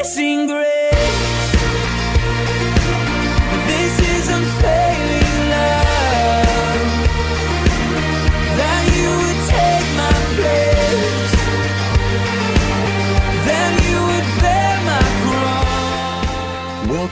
amazing grace.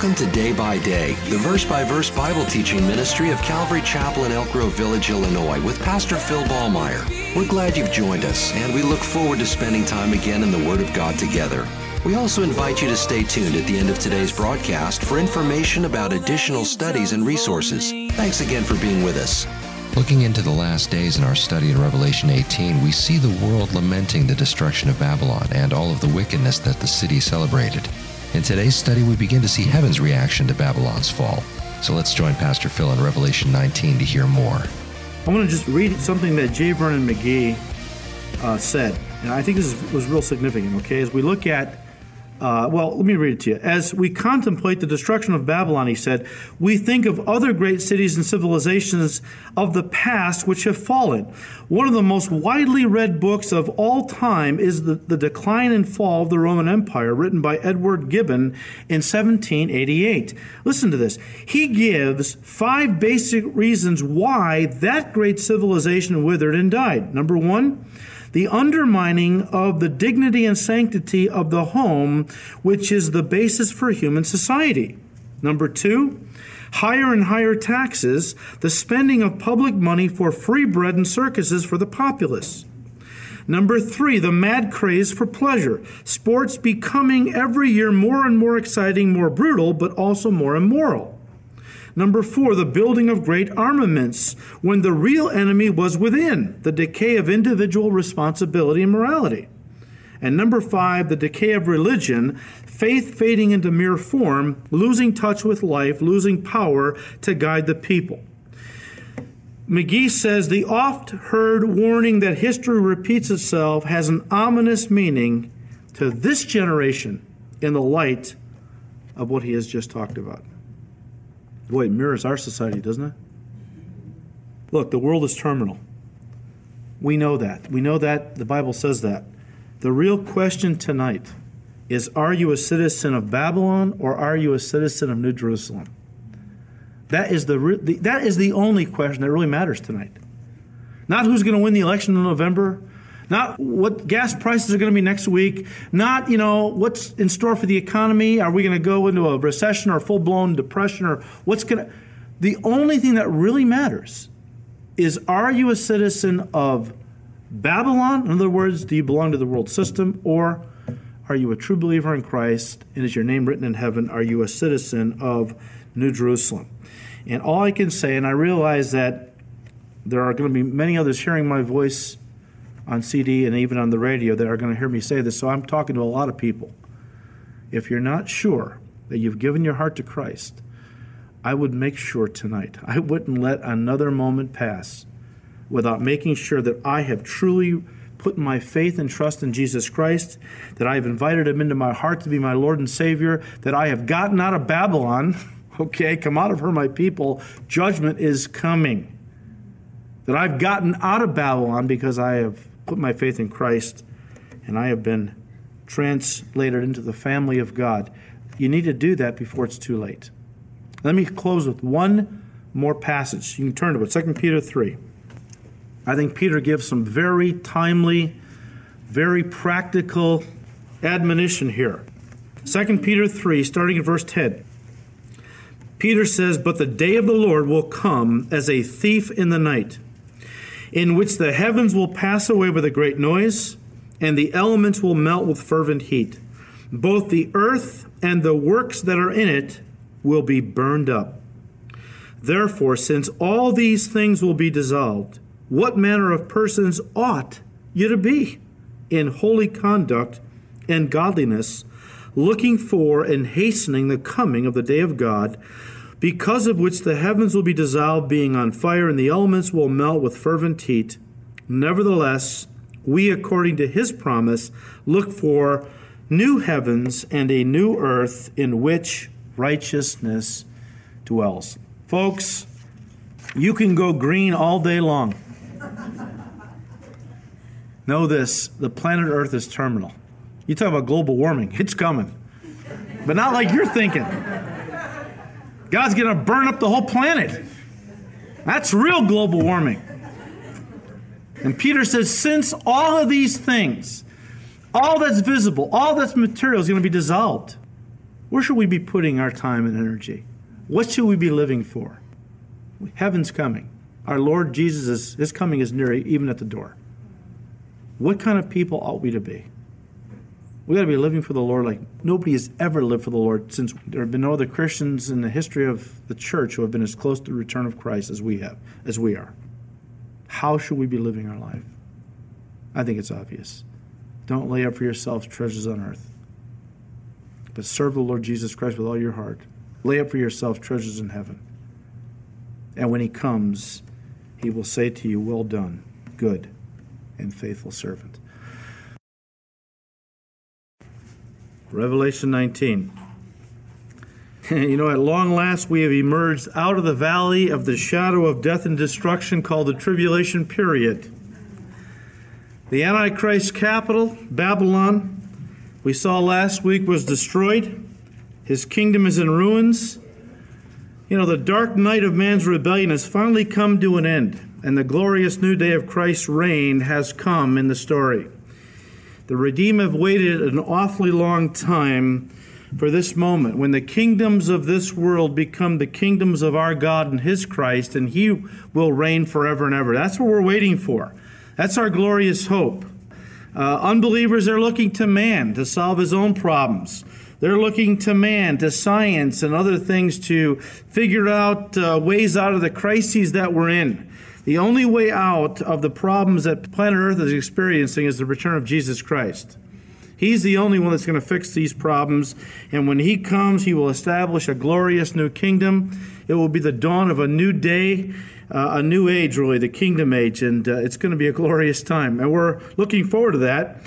Welcome to Day by Day, the verse by verse Bible teaching ministry of Calvary Chapel in Elk Grove Village, Illinois, with Pastor Phil Ballmaier. We're glad you've joined us, and we look forward to spending time again in the Word of God together. We also invite you to stay tuned at the end of today's broadcast for information about additional studies and resources. Thanks again for being with us. Looking into the last days in our study in Revelation 18, we see the world lamenting the destruction of Babylon and all of the wickedness that the city celebrated. In today's study, we begin to see heaven's reaction to Babylon's fall. So let's join Pastor Phil in Revelation 19 to hear more. I'm going to just read something that J. Vernon McGee uh, said, and I think this is, was real significant. Okay, as we look at, uh, well, let me read it to you. As we contemplate the destruction of Babylon, he said, we think of other great cities and civilizations of the past which have fallen. One of the most widely read books of all time is the, the Decline and Fall of the Roman Empire, written by Edward Gibbon in 1788. Listen to this. He gives five basic reasons why that great civilization withered and died. Number one, the undermining of the dignity and sanctity of the home, which is the basis for human society. Number two, higher and higher taxes, the spending of public money for free bread and circuses for the populace. Number three, the mad craze for pleasure. Sports becoming every year more and more exciting, more brutal, but also more immoral. Number four, the building of great armaments when the real enemy was within, the decay of individual responsibility and morality. And number five, the decay of religion, faith fading into mere form, losing touch with life, losing power to guide the people. McGee says the oft heard warning that history repeats itself has an ominous meaning to this generation in the light of what he has just talked about. Boy, it mirrors our society, doesn't it? Look, the world is terminal. We know that. We know that. The Bible says that. The real question tonight is are you a citizen of Babylon or are you a citizen of New Jerusalem? That is the, the that is the only question that really matters tonight. Not who's going to win the election in November, not what gas prices are going to be next week, not, you know, what's in store for the economy, are we going to go into a recession or full-blown depression or what's going to The only thing that really matters is are you a citizen of Babylon? In other words, do you belong to the world system or are you a true believer in Christ and is your name written in heaven? Are you a citizen of New Jerusalem? And all I can say, and I realize that there are going to be many others hearing my voice on CD and even on the radio that are going to hear me say this, so I'm talking to a lot of people. If you're not sure that you've given your heart to Christ, I would make sure tonight. I wouldn't let another moment pass without making sure that I have truly put my faith and trust in Jesus Christ, that I have invited him into my heart to be my Lord and Savior, that I have gotten out of Babylon. Okay, come out of her, my people. Judgment is coming. That I've gotten out of Babylon because I have put my faith in Christ and I have been translated into the family of God. You need to do that before it's too late. Let me close with one more passage. You can turn to it, 2 Peter 3. I think Peter gives some very timely, very practical admonition here. 2 Peter 3, starting at verse 10. Peter says, But the day of the Lord will come as a thief in the night, in which the heavens will pass away with a great noise, and the elements will melt with fervent heat. Both the earth and the works that are in it will be burned up. Therefore, since all these things will be dissolved, what manner of persons ought you to be in holy conduct and godliness? looking for and hastening the coming of the day of God, because of which the heavens will be dissolved, being on fire, and the elements will melt with fervent heat. Nevertheless, we, according to his promise, look for new heavens and a new earth in which righteousness dwells. Folks, you can go green all day long. Know this the planet Earth is terminal. You talk about global warming, it's coming. but not like you're thinking. God's going to burn up the whole planet. That's real global warming. And Peter says, since all of these things, all that's visible, all that's material is going to be dissolved, where should we be putting our time and energy? What should we be living for? Heaven's coming. Our Lord Jesus is his coming is near, even at the door. What kind of people ought we to be? We got to be living for the Lord like nobody has ever lived for the Lord since there have been no other Christians in the history of the church who have been as close to the return of Christ as we have, as we are. How should we be living our life? I think it's obvious. Don't lay up for yourselves treasures on earth, but serve the Lord Jesus Christ with all your heart. Lay up for yourself treasures in heaven. And when he comes, he will say to you, Well done, good and faithful servant. Revelation 19. you know, at long last we have emerged out of the valley of the shadow of death and destruction called the tribulation period. The Antichrist capital, Babylon, we saw last week was destroyed. His kingdom is in ruins. You know, the dark night of man's rebellion has finally come to an end, and the glorious new day of Christ's reign has come in the story. The redeemed have waited an awfully long time for this moment when the kingdoms of this world become the kingdoms of our God and His Christ, and He will reign forever and ever. That's what we're waiting for. That's our glorious hope. Uh, unbelievers are looking to man to solve his own problems. They're looking to man, to science, and other things to figure out uh, ways out of the crises that we're in. The only way out of the problems that planet Earth is experiencing is the return of Jesus Christ. He's the only one that's going to fix these problems. And when He comes, He will establish a glorious new kingdom. It will be the dawn of a new day, uh, a new age, really, the kingdom age. And uh, it's going to be a glorious time. And we're looking forward to that.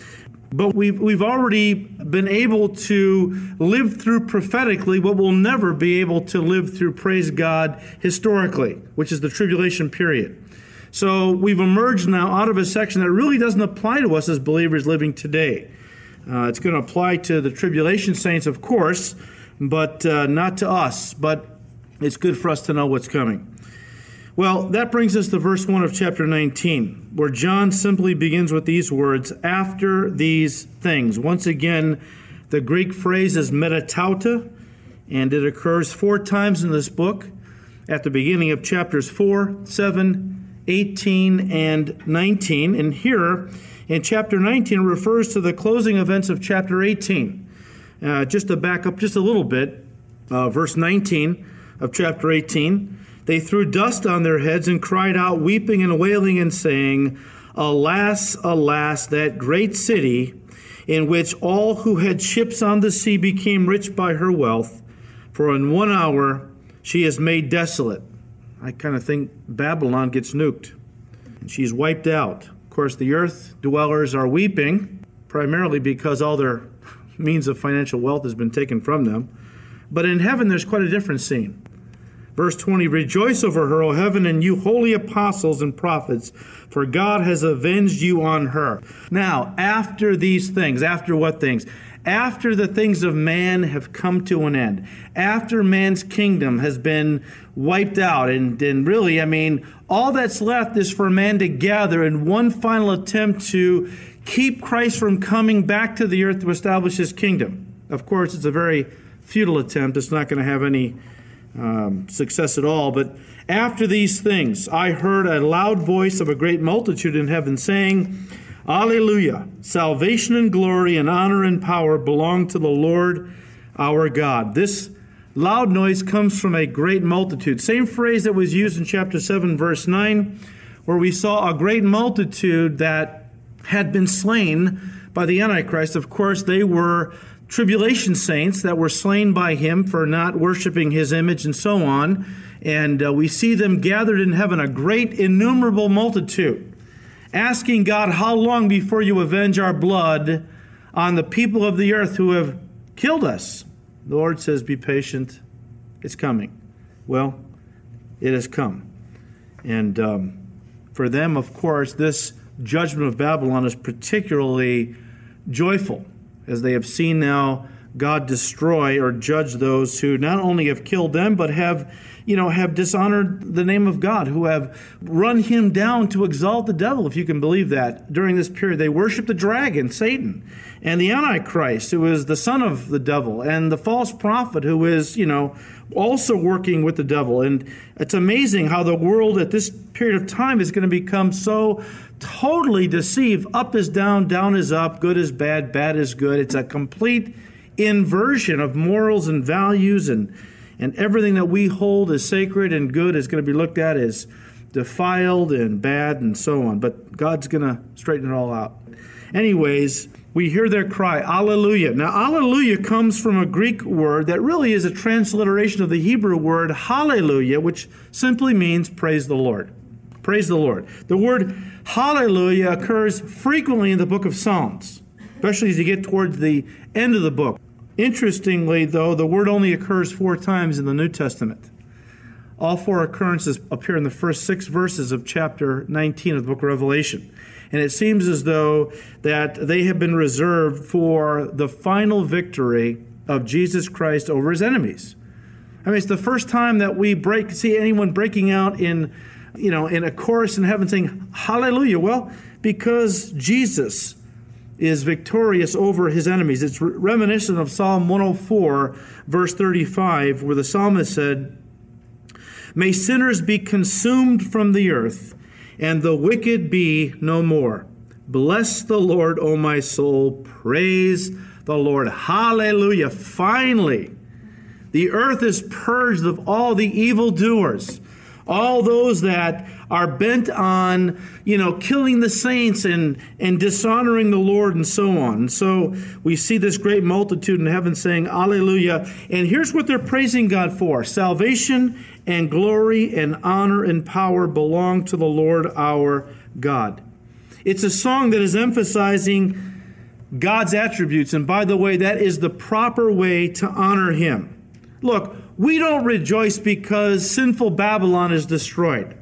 But we've, we've already been able to live through prophetically what we'll never be able to live through, praise God, historically, which is the tribulation period. So we've emerged now out of a section that really doesn't apply to us as believers living today. Uh, it's going to apply to the tribulation saints, of course, but uh, not to us. But it's good for us to know what's coming. Well, that brings us to verse 1 of chapter 19, where John simply begins with these words after these things. Once again, the Greek phrase is metatauta, and it occurs four times in this book at the beginning of chapters 4, 7, 18, and 19. And here in chapter 19 refers to the closing events of chapter 18. Uh, just to back up just a little bit, uh, verse 19 of chapter 18. They threw dust on their heads and cried out, weeping and wailing and saying, Alas, alas, that great city in which all who had ships on the sea became rich by her wealth, for in one hour she is made desolate. I kind of think Babylon gets nuked and she's wiped out. Of course, the earth dwellers are weeping, primarily because all their means of financial wealth has been taken from them. But in heaven, there's quite a different scene. Verse 20 Rejoice over her, O heaven, and you holy apostles and prophets, for God has avenged you on her. Now, after these things, after what things? After the things of man have come to an end, after man's kingdom has been wiped out, and, and really, I mean, all that's left is for man to gather in one final attempt to keep Christ from coming back to the earth to establish his kingdom. Of course, it's a very futile attempt. It's not going to have any um, success at all. But after these things, I heard a loud voice of a great multitude in heaven saying, Alleluia! Salvation and glory and honor and power belong to the Lord our God. This loud noise comes from a great multitude. Same phrase that was used in chapter 7, verse 9, where we saw a great multitude that had been slain by the Antichrist. Of course, they were tribulation saints that were slain by him for not worshiping his image and so on. And uh, we see them gathered in heaven, a great innumerable multitude, asking God, How long before you avenge our blood on the people of the earth who have killed us? The Lord says, Be patient. It's coming. Well, it has come. And um, for them, of course, this judgment of Babylon is particularly joyful as they have seen now God destroy or judge those who not only have killed them, but have, you know, have dishonored the name of God, who have run him down to exalt the devil, if you can believe that. During this period, they worship the dragon, Satan, and the Antichrist, who is the son of the devil, and the false prophet, who is, you know, also working with the devil. And it's amazing how the world at this period of time is going to become so totally deceived. Up is down, down is up, good is bad, bad is good. It's a complete inversion of morals and values and and everything that we hold as sacred and good is going to be looked at as defiled and bad and so on. But God's going to straighten it all out. Anyways, we hear their cry, Alleluia. Now, Alleluia comes from a Greek word that really is a transliteration of the Hebrew word Hallelujah, which simply means praise the Lord. Praise the Lord. The word Hallelujah occurs frequently in the book of Psalms, especially as you get towards the end of the book. Interestingly, though, the word only occurs four times in the New Testament. All four occurrences appear in the first six verses of chapter 19 of the book of Revelation. And it seems as though that they have been reserved for the final victory of Jesus Christ over his enemies. I mean, it's the first time that we break see anyone breaking out in, you know, in a chorus in heaven saying Hallelujah. Well, because Jesus is victorious over his enemies. It's reminiscent of Psalm 104, verse 35, where the psalmist said, May sinners be consumed from the earth, and the wicked be no more. Bless the Lord, O my soul. Praise the Lord. Hallelujah. Finally, the earth is purged of all the evildoers all those that are bent on, you know, killing the saints and, and dishonoring the Lord and so on. And so we see this great multitude in heaven saying, Alleluia. And here's what they're praising God for salvation and glory and honor and power belong to the Lord our God. It's a song that is emphasizing God's attributes. And by the way, that is the proper way to honor Him. Look, we don't rejoice because sinful Babylon is destroyed.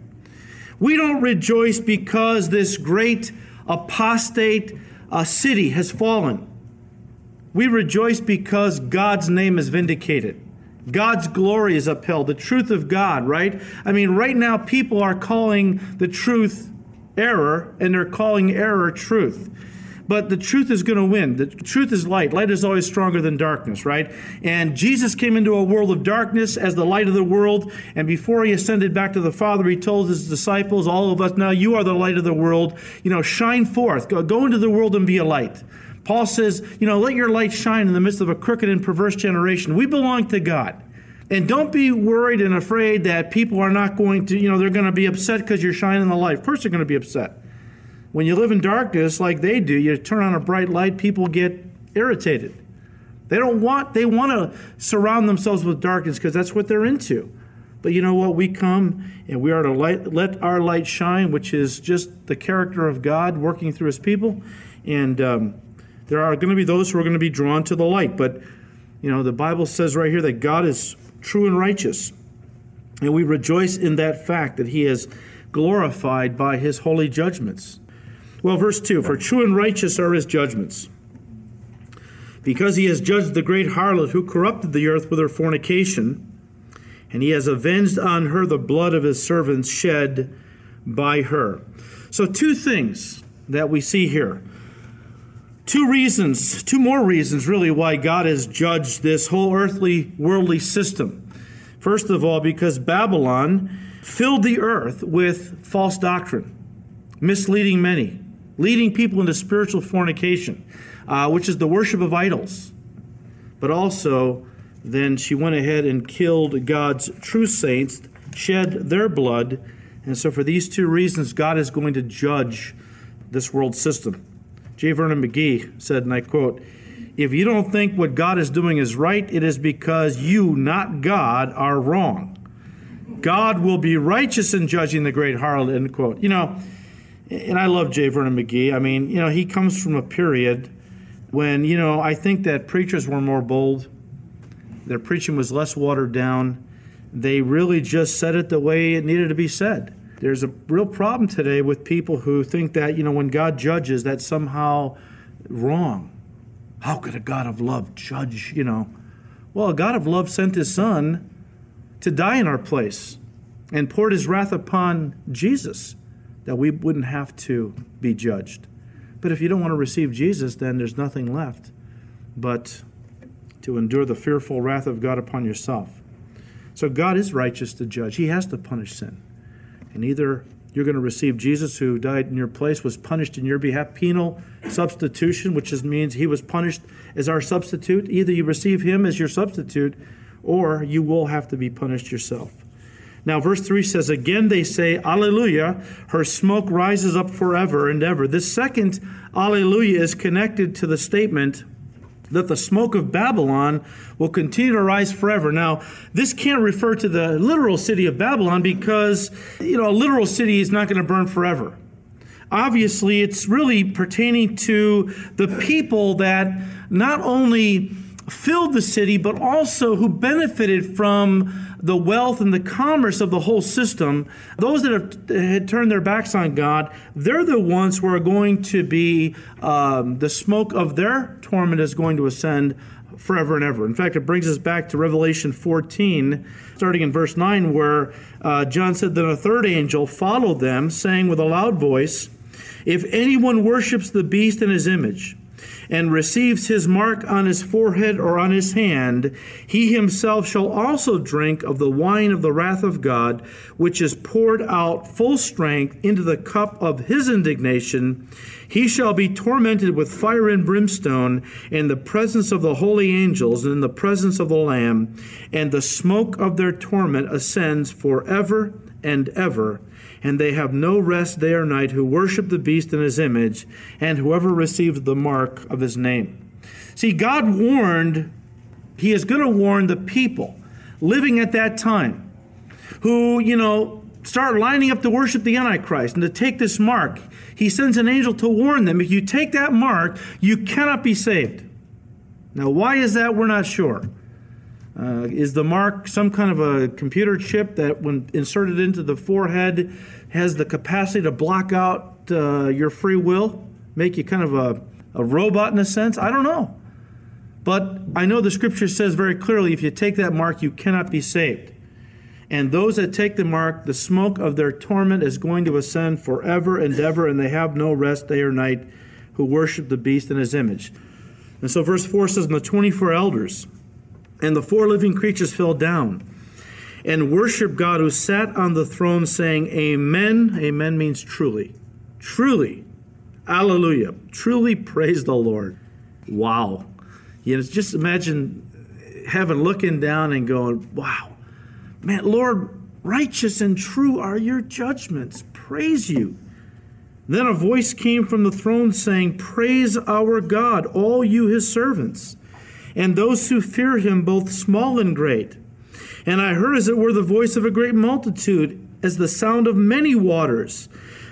We don't rejoice because this great apostate uh, city has fallen. We rejoice because God's name is vindicated. God's glory is upheld, the truth of God, right? I mean, right now, people are calling the truth error, and they're calling error truth. But the truth is going to win. The truth is light. Light is always stronger than darkness, right? And Jesus came into a world of darkness as the light of the world. And before he ascended back to the Father, he told his disciples, all of us, now you are the light of the world. You know, shine forth. Go, go into the world and be a light. Paul says, you know, let your light shine in the midst of a crooked and perverse generation. We belong to God. And don't be worried and afraid that people are not going to, you know, they're going to be upset because you're shining the light. Of course, they're going to be upset. When you live in darkness like they do, you turn on a bright light, people get irritated. They don't want, they want to surround themselves with darkness because that's what they're into. But you know what? We come and we are to light, let our light shine, which is just the character of God working through his people. And um, there are going to be those who are going to be drawn to the light. But, you know, the Bible says right here that God is true and righteous. And we rejoice in that fact that he is glorified by his holy judgments. Well, verse 2 For true and righteous are his judgments. Because he has judged the great harlot who corrupted the earth with her fornication, and he has avenged on her the blood of his servants shed by her. So, two things that we see here. Two reasons, two more reasons, really, why God has judged this whole earthly, worldly system. First of all, because Babylon filled the earth with false doctrine, misleading many leading people into spiritual fornication, uh, which is the worship of idols. But also, then she went ahead and killed God's true saints, shed their blood. And so, for these two reasons, God is going to judge this world system. J. Vernon McGee said, and I quote, If you don't think what God is doing is right, it is because you, not God, are wrong. God will be righteous in judging the great harlot, end quote. You know, and I love J. Vernon McGee. I mean, you know, he comes from a period when, you know, I think that preachers were more bold. Their preaching was less watered down. They really just said it the way it needed to be said. There's a real problem today with people who think that, you know, when God judges, that's somehow wrong. How could a God of love judge, you know? Well, a God of love sent his son to die in our place and poured his wrath upon Jesus that we wouldn't have to be judged. But if you don't want to receive Jesus, then there's nothing left but to endure the fearful wrath of God upon yourself. So God is righteous to judge, He has to punish sin. And either you're going to receive Jesus, who died in your place, was punished in your behalf, penal substitution, which is, means he was punished as our substitute. Either you receive him as your substitute, or you will have to be punished yourself. Now, verse 3 says, Again they say, Alleluia, her smoke rises up forever and ever. This second Alleluia is connected to the statement that the smoke of Babylon will continue to rise forever. Now, this can't refer to the literal city of Babylon because, you know, a literal city is not going to burn forever. Obviously, it's really pertaining to the people that not only filled the city, but also who benefited from the wealth and the commerce of the whole system. Those that have had turned their backs on God, they're the ones who are going to be, um, the smoke of their torment is going to ascend forever and ever. In fact, it brings us back to Revelation 14, starting in verse 9, where uh, John said, Then a third angel followed them, saying with a loud voice, If anyone worships the beast in his image, and receives his mark on his forehead or on his hand, he himself shall also drink of the wine of the wrath of God, which is poured out full strength into the cup of his indignation. He shall be tormented with fire and brimstone in the presence of the holy angels and in the presence of the Lamb, and the smoke of their torment ascends forever and ever and they have no rest day or night who worship the beast in his image, and whoever receives the mark of his name. See, God warned, he is going to warn the people living at that time who, you know, start lining up to worship the Antichrist and to take this mark. He sends an angel to warn them if you take that mark, you cannot be saved. Now, why is that? We're not sure. Uh, is the mark some kind of a computer chip that, when inserted into the forehead, has the capacity to block out uh, your free will, make you kind of a, a robot in a sense? I don't know. But I know the scripture says very clearly if you take that mark, you cannot be saved. And those that take the mark, the smoke of their torment is going to ascend forever and ever, and they have no rest day or night who worship the beast in his image. And so, verse 4 says, And the 24 elders, and the four living creatures fell down and worshiped God who sat on the throne, saying, Amen. Amen means truly. Truly. Alleluia. Truly praise the Lord. Wow. You know, just imagine heaven looking down and going, Wow. Man, Lord, righteous and true are your judgments. Praise you. Then a voice came from the throne saying, Praise our God, all you his servants and those who fear him, both small and great. And I heard as it were the voice of a great multitude, as the sound of many waters,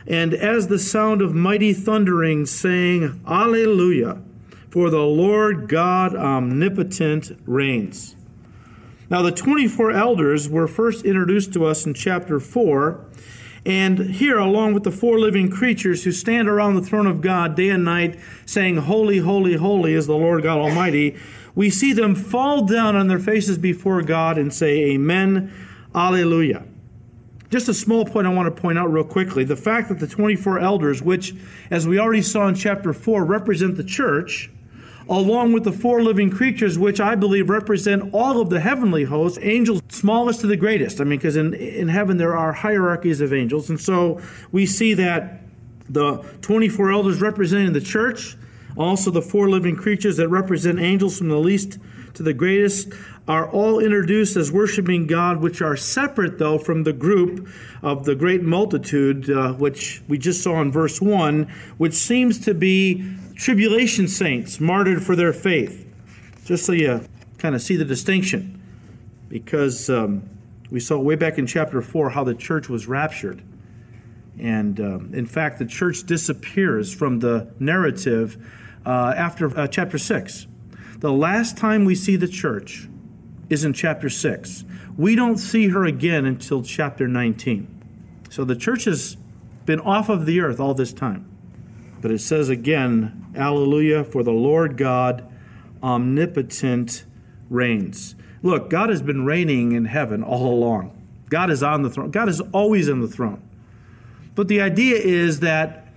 and as the sound of mighty thundering, saying, Alleluia, for the Lord God omnipotent reigns. Now, the 24 elders were first introduced to us in chapter 4. And here, along with the four living creatures who stand around the throne of God day and night, saying, Holy, holy, holy is the Lord God Almighty, we see them fall down on their faces before God and say, Amen, Alleluia. Just a small point I want to point out real quickly the fact that the 24 elders, which, as we already saw in chapter 4, represent the church, along with the four living creatures, which I believe represent all of the heavenly hosts, angels, smallest to the greatest. I mean, because in, in heaven there are hierarchies of angels. And so we see that the 24 elders representing the church, also, the four living creatures that represent angels from the least to the greatest are all introduced as worshiping God, which are separate, though, from the group of the great multitude, uh, which we just saw in verse 1, which seems to be tribulation saints martyred for their faith. Just so you kind of see the distinction, because um, we saw way back in chapter 4 how the church was raptured. And um, in fact, the church disappears from the narrative uh, after uh, chapter 6. The last time we see the church is in chapter 6. We don't see her again until chapter 19. So the church has been off of the earth all this time. But it says again, Alleluia, for the Lord God omnipotent reigns. Look, God has been reigning in heaven all along. God is on the throne. God is always on the throne. But the idea is that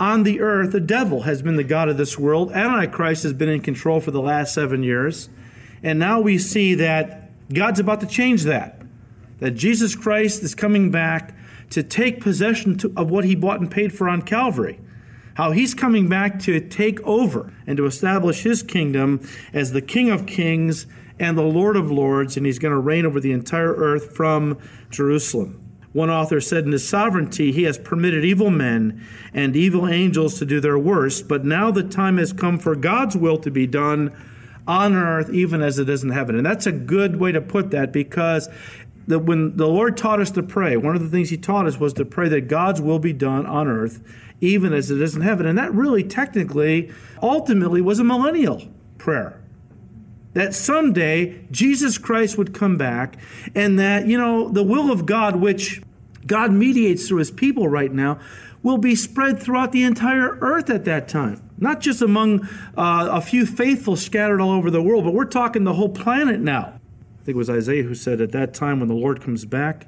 on the earth, the devil has been the God of this world. Antichrist has been in control for the last seven years. And now we see that God's about to change that. That Jesus Christ is coming back to take possession to, of what he bought and paid for on Calvary. How he's coming back to take over and to establish his kingdom as the King of Kings and the Lord of Lords, and he's going to reign over the entire earth from Jerusalem. One author said, In his sovereignty, he has permitted evil men and evil angels to do their worst, but now the time has come for God's will to be done on earth, even as it is in heaven. And that's a good way to put that because the, when the Lord taught us to pray, one of the things he taught us was to pray that God's will be done on earth, even as it is in heaven. And that really, technically, ultimately was a millennial prayer that someday Jesus Christ would come back and that, you know, the will of God, which God mediates through his people right now, will be spread throughout the entire earth at that time. Not just among uh, a few faithful scattered all over the world, but we're talking the whole planet now. I think it was Isaiah who said, At that time when the Lord comes back,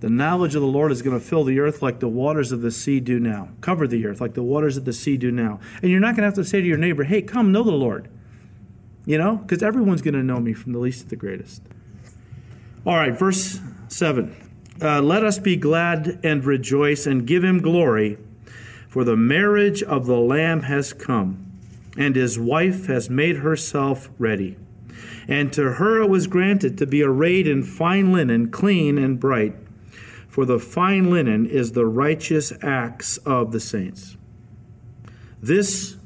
the knowledge of the Lord is going to fill the earth like the waters of the sea do now, cover the earth like the waters of the sea do now. And you're not going to have to say to your neighbor, Hey, come know the Lord. You know, because everyone's going to know me from the least to the greatest. All right, verse 7. Uh, Let us be glad and rejoice and give him glory, for the marriage of the Lamb has come, and his wife has made herself ready. And to her it was granted to be arrayed in fine linen, clean and bright, for the fine linen is the righteous acts of the saints. This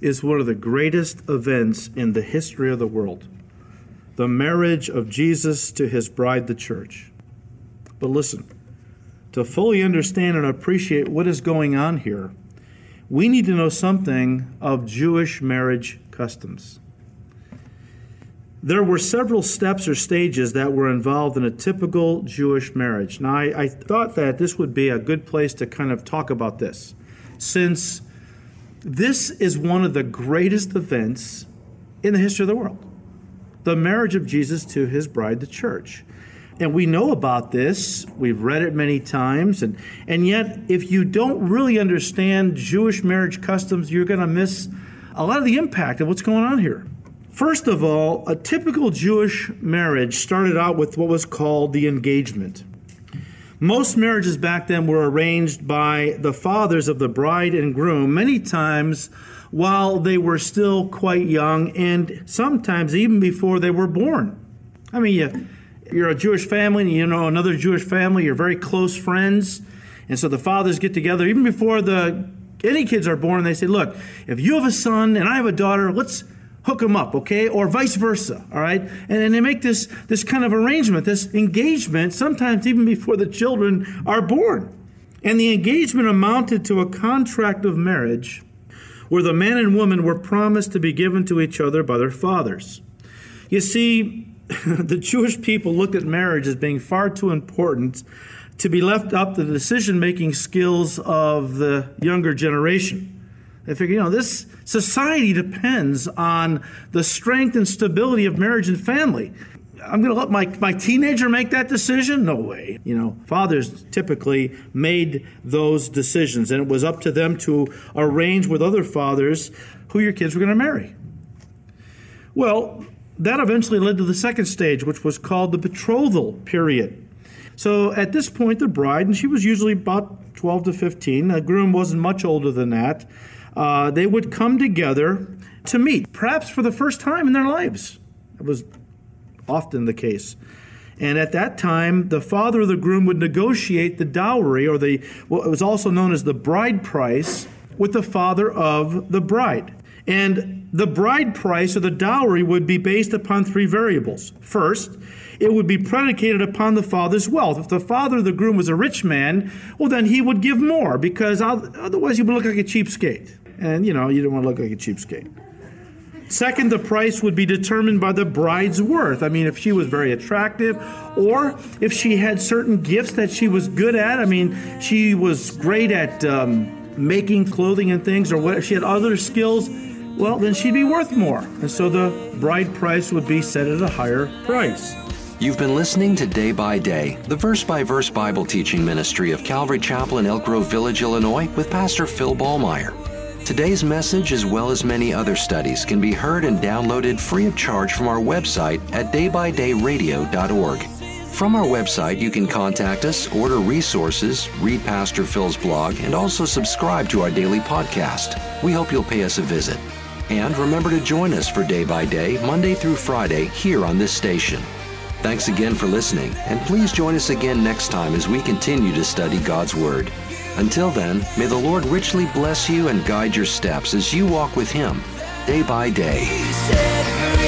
is one of the greatest events in the history of the world the marriage of Jesus to his bride, the church. But listen, to fully understand and appreciate what is going on here, we need to know something of Jewish marriage customs. There were several steps or stages that were involved in a typical Jewish marriage. Now, I, I thought that this would be a good place to kind of talk about this, since this is one of the greatest events in the history of the world the marriage of Jesus to his bride, the church. And we know about this, we've read it many times, and, and yet, if you don't really understand Jewish marriage customs, you're going to miss a lot of the impact of what's going on here. First of all, a typical Jewish marriage started out with what was called the engagement. Most marriages back then were arranged by the fathers of the bride and groom, many times while they were still quite young, and sometimes even before they were born. I mean, you, you're a Jewish family, and you know another Jewish family, you're very close friends, and so the fathers get together even before the any kids are born. They say, "Look, if you have a son and I have a daughter, let's." Hook them up, okay? Or vice versa, all right? And, and they make this, this kind of arrangement, this engagement, sometimes even before the children are born. And the engagement amounted to a contract of marriage where the man and woman were promised to be given to each other by their fathers. You see, the Jewish people looked at marriage as being far too important to be left up to the decision making skills of the younger generation. They figure, you know, this society depends on the strength and stability of marriage and family. I'm going to let my, my teenager make that decision? No way. You know, fathers typically made those decisions, and it was up to them to arrange with other fathers who your kids were going to marry. Well, that eventually led to the second stage, which was called the betrothal period. So at this point, the bride, and she was usually about 12 to 15, the groom wasn't much older than that, uh, they would come together to meet, perhaps for the first time in their lives. It was often the case. And at that time, the father of the groom would negotiate the dowry, or the what was also known as the bride price, with the father of the bride. And the bride price or the dowry would be based upon three variables. First, it would be predicated upon the father's wealth. If the father of the groom was a rich man, well, then he would give more because otherwise he would look like a cheapskate. And, you know, you don't want to look like a cheapskate. Second, the price would be determined by the bride's worth. I mean, if she was very attractive or if she had certain gifts that she was good at. I mean, she was great at um, making clothing and things, or what if she had other skills, well, then she'd be worth more. And so the bride price would be set at a higher price. You've been listening to Day by Day, the verse by verse Bible teaching ministry of Calvary Chapel in Elk Grove Village, Illinois, with Pastor Phil Ballmaier. Today's message, as well as many other studies, can be heard and downloaded free of charge from our website at daybydayradio.org. From our website, you can contact us, order resources, read Pastor Phil's blog, and also subscribe to our daily podcast. We hope you'll pay us a visit. And remember to join us for Day by Day, Monday through Friday, here on this station. Thanks again for listening, and please join us again next time as we continue to study God's Word. Until then, may the Lord richly bless you and guide your steps as you walk with Him day by day.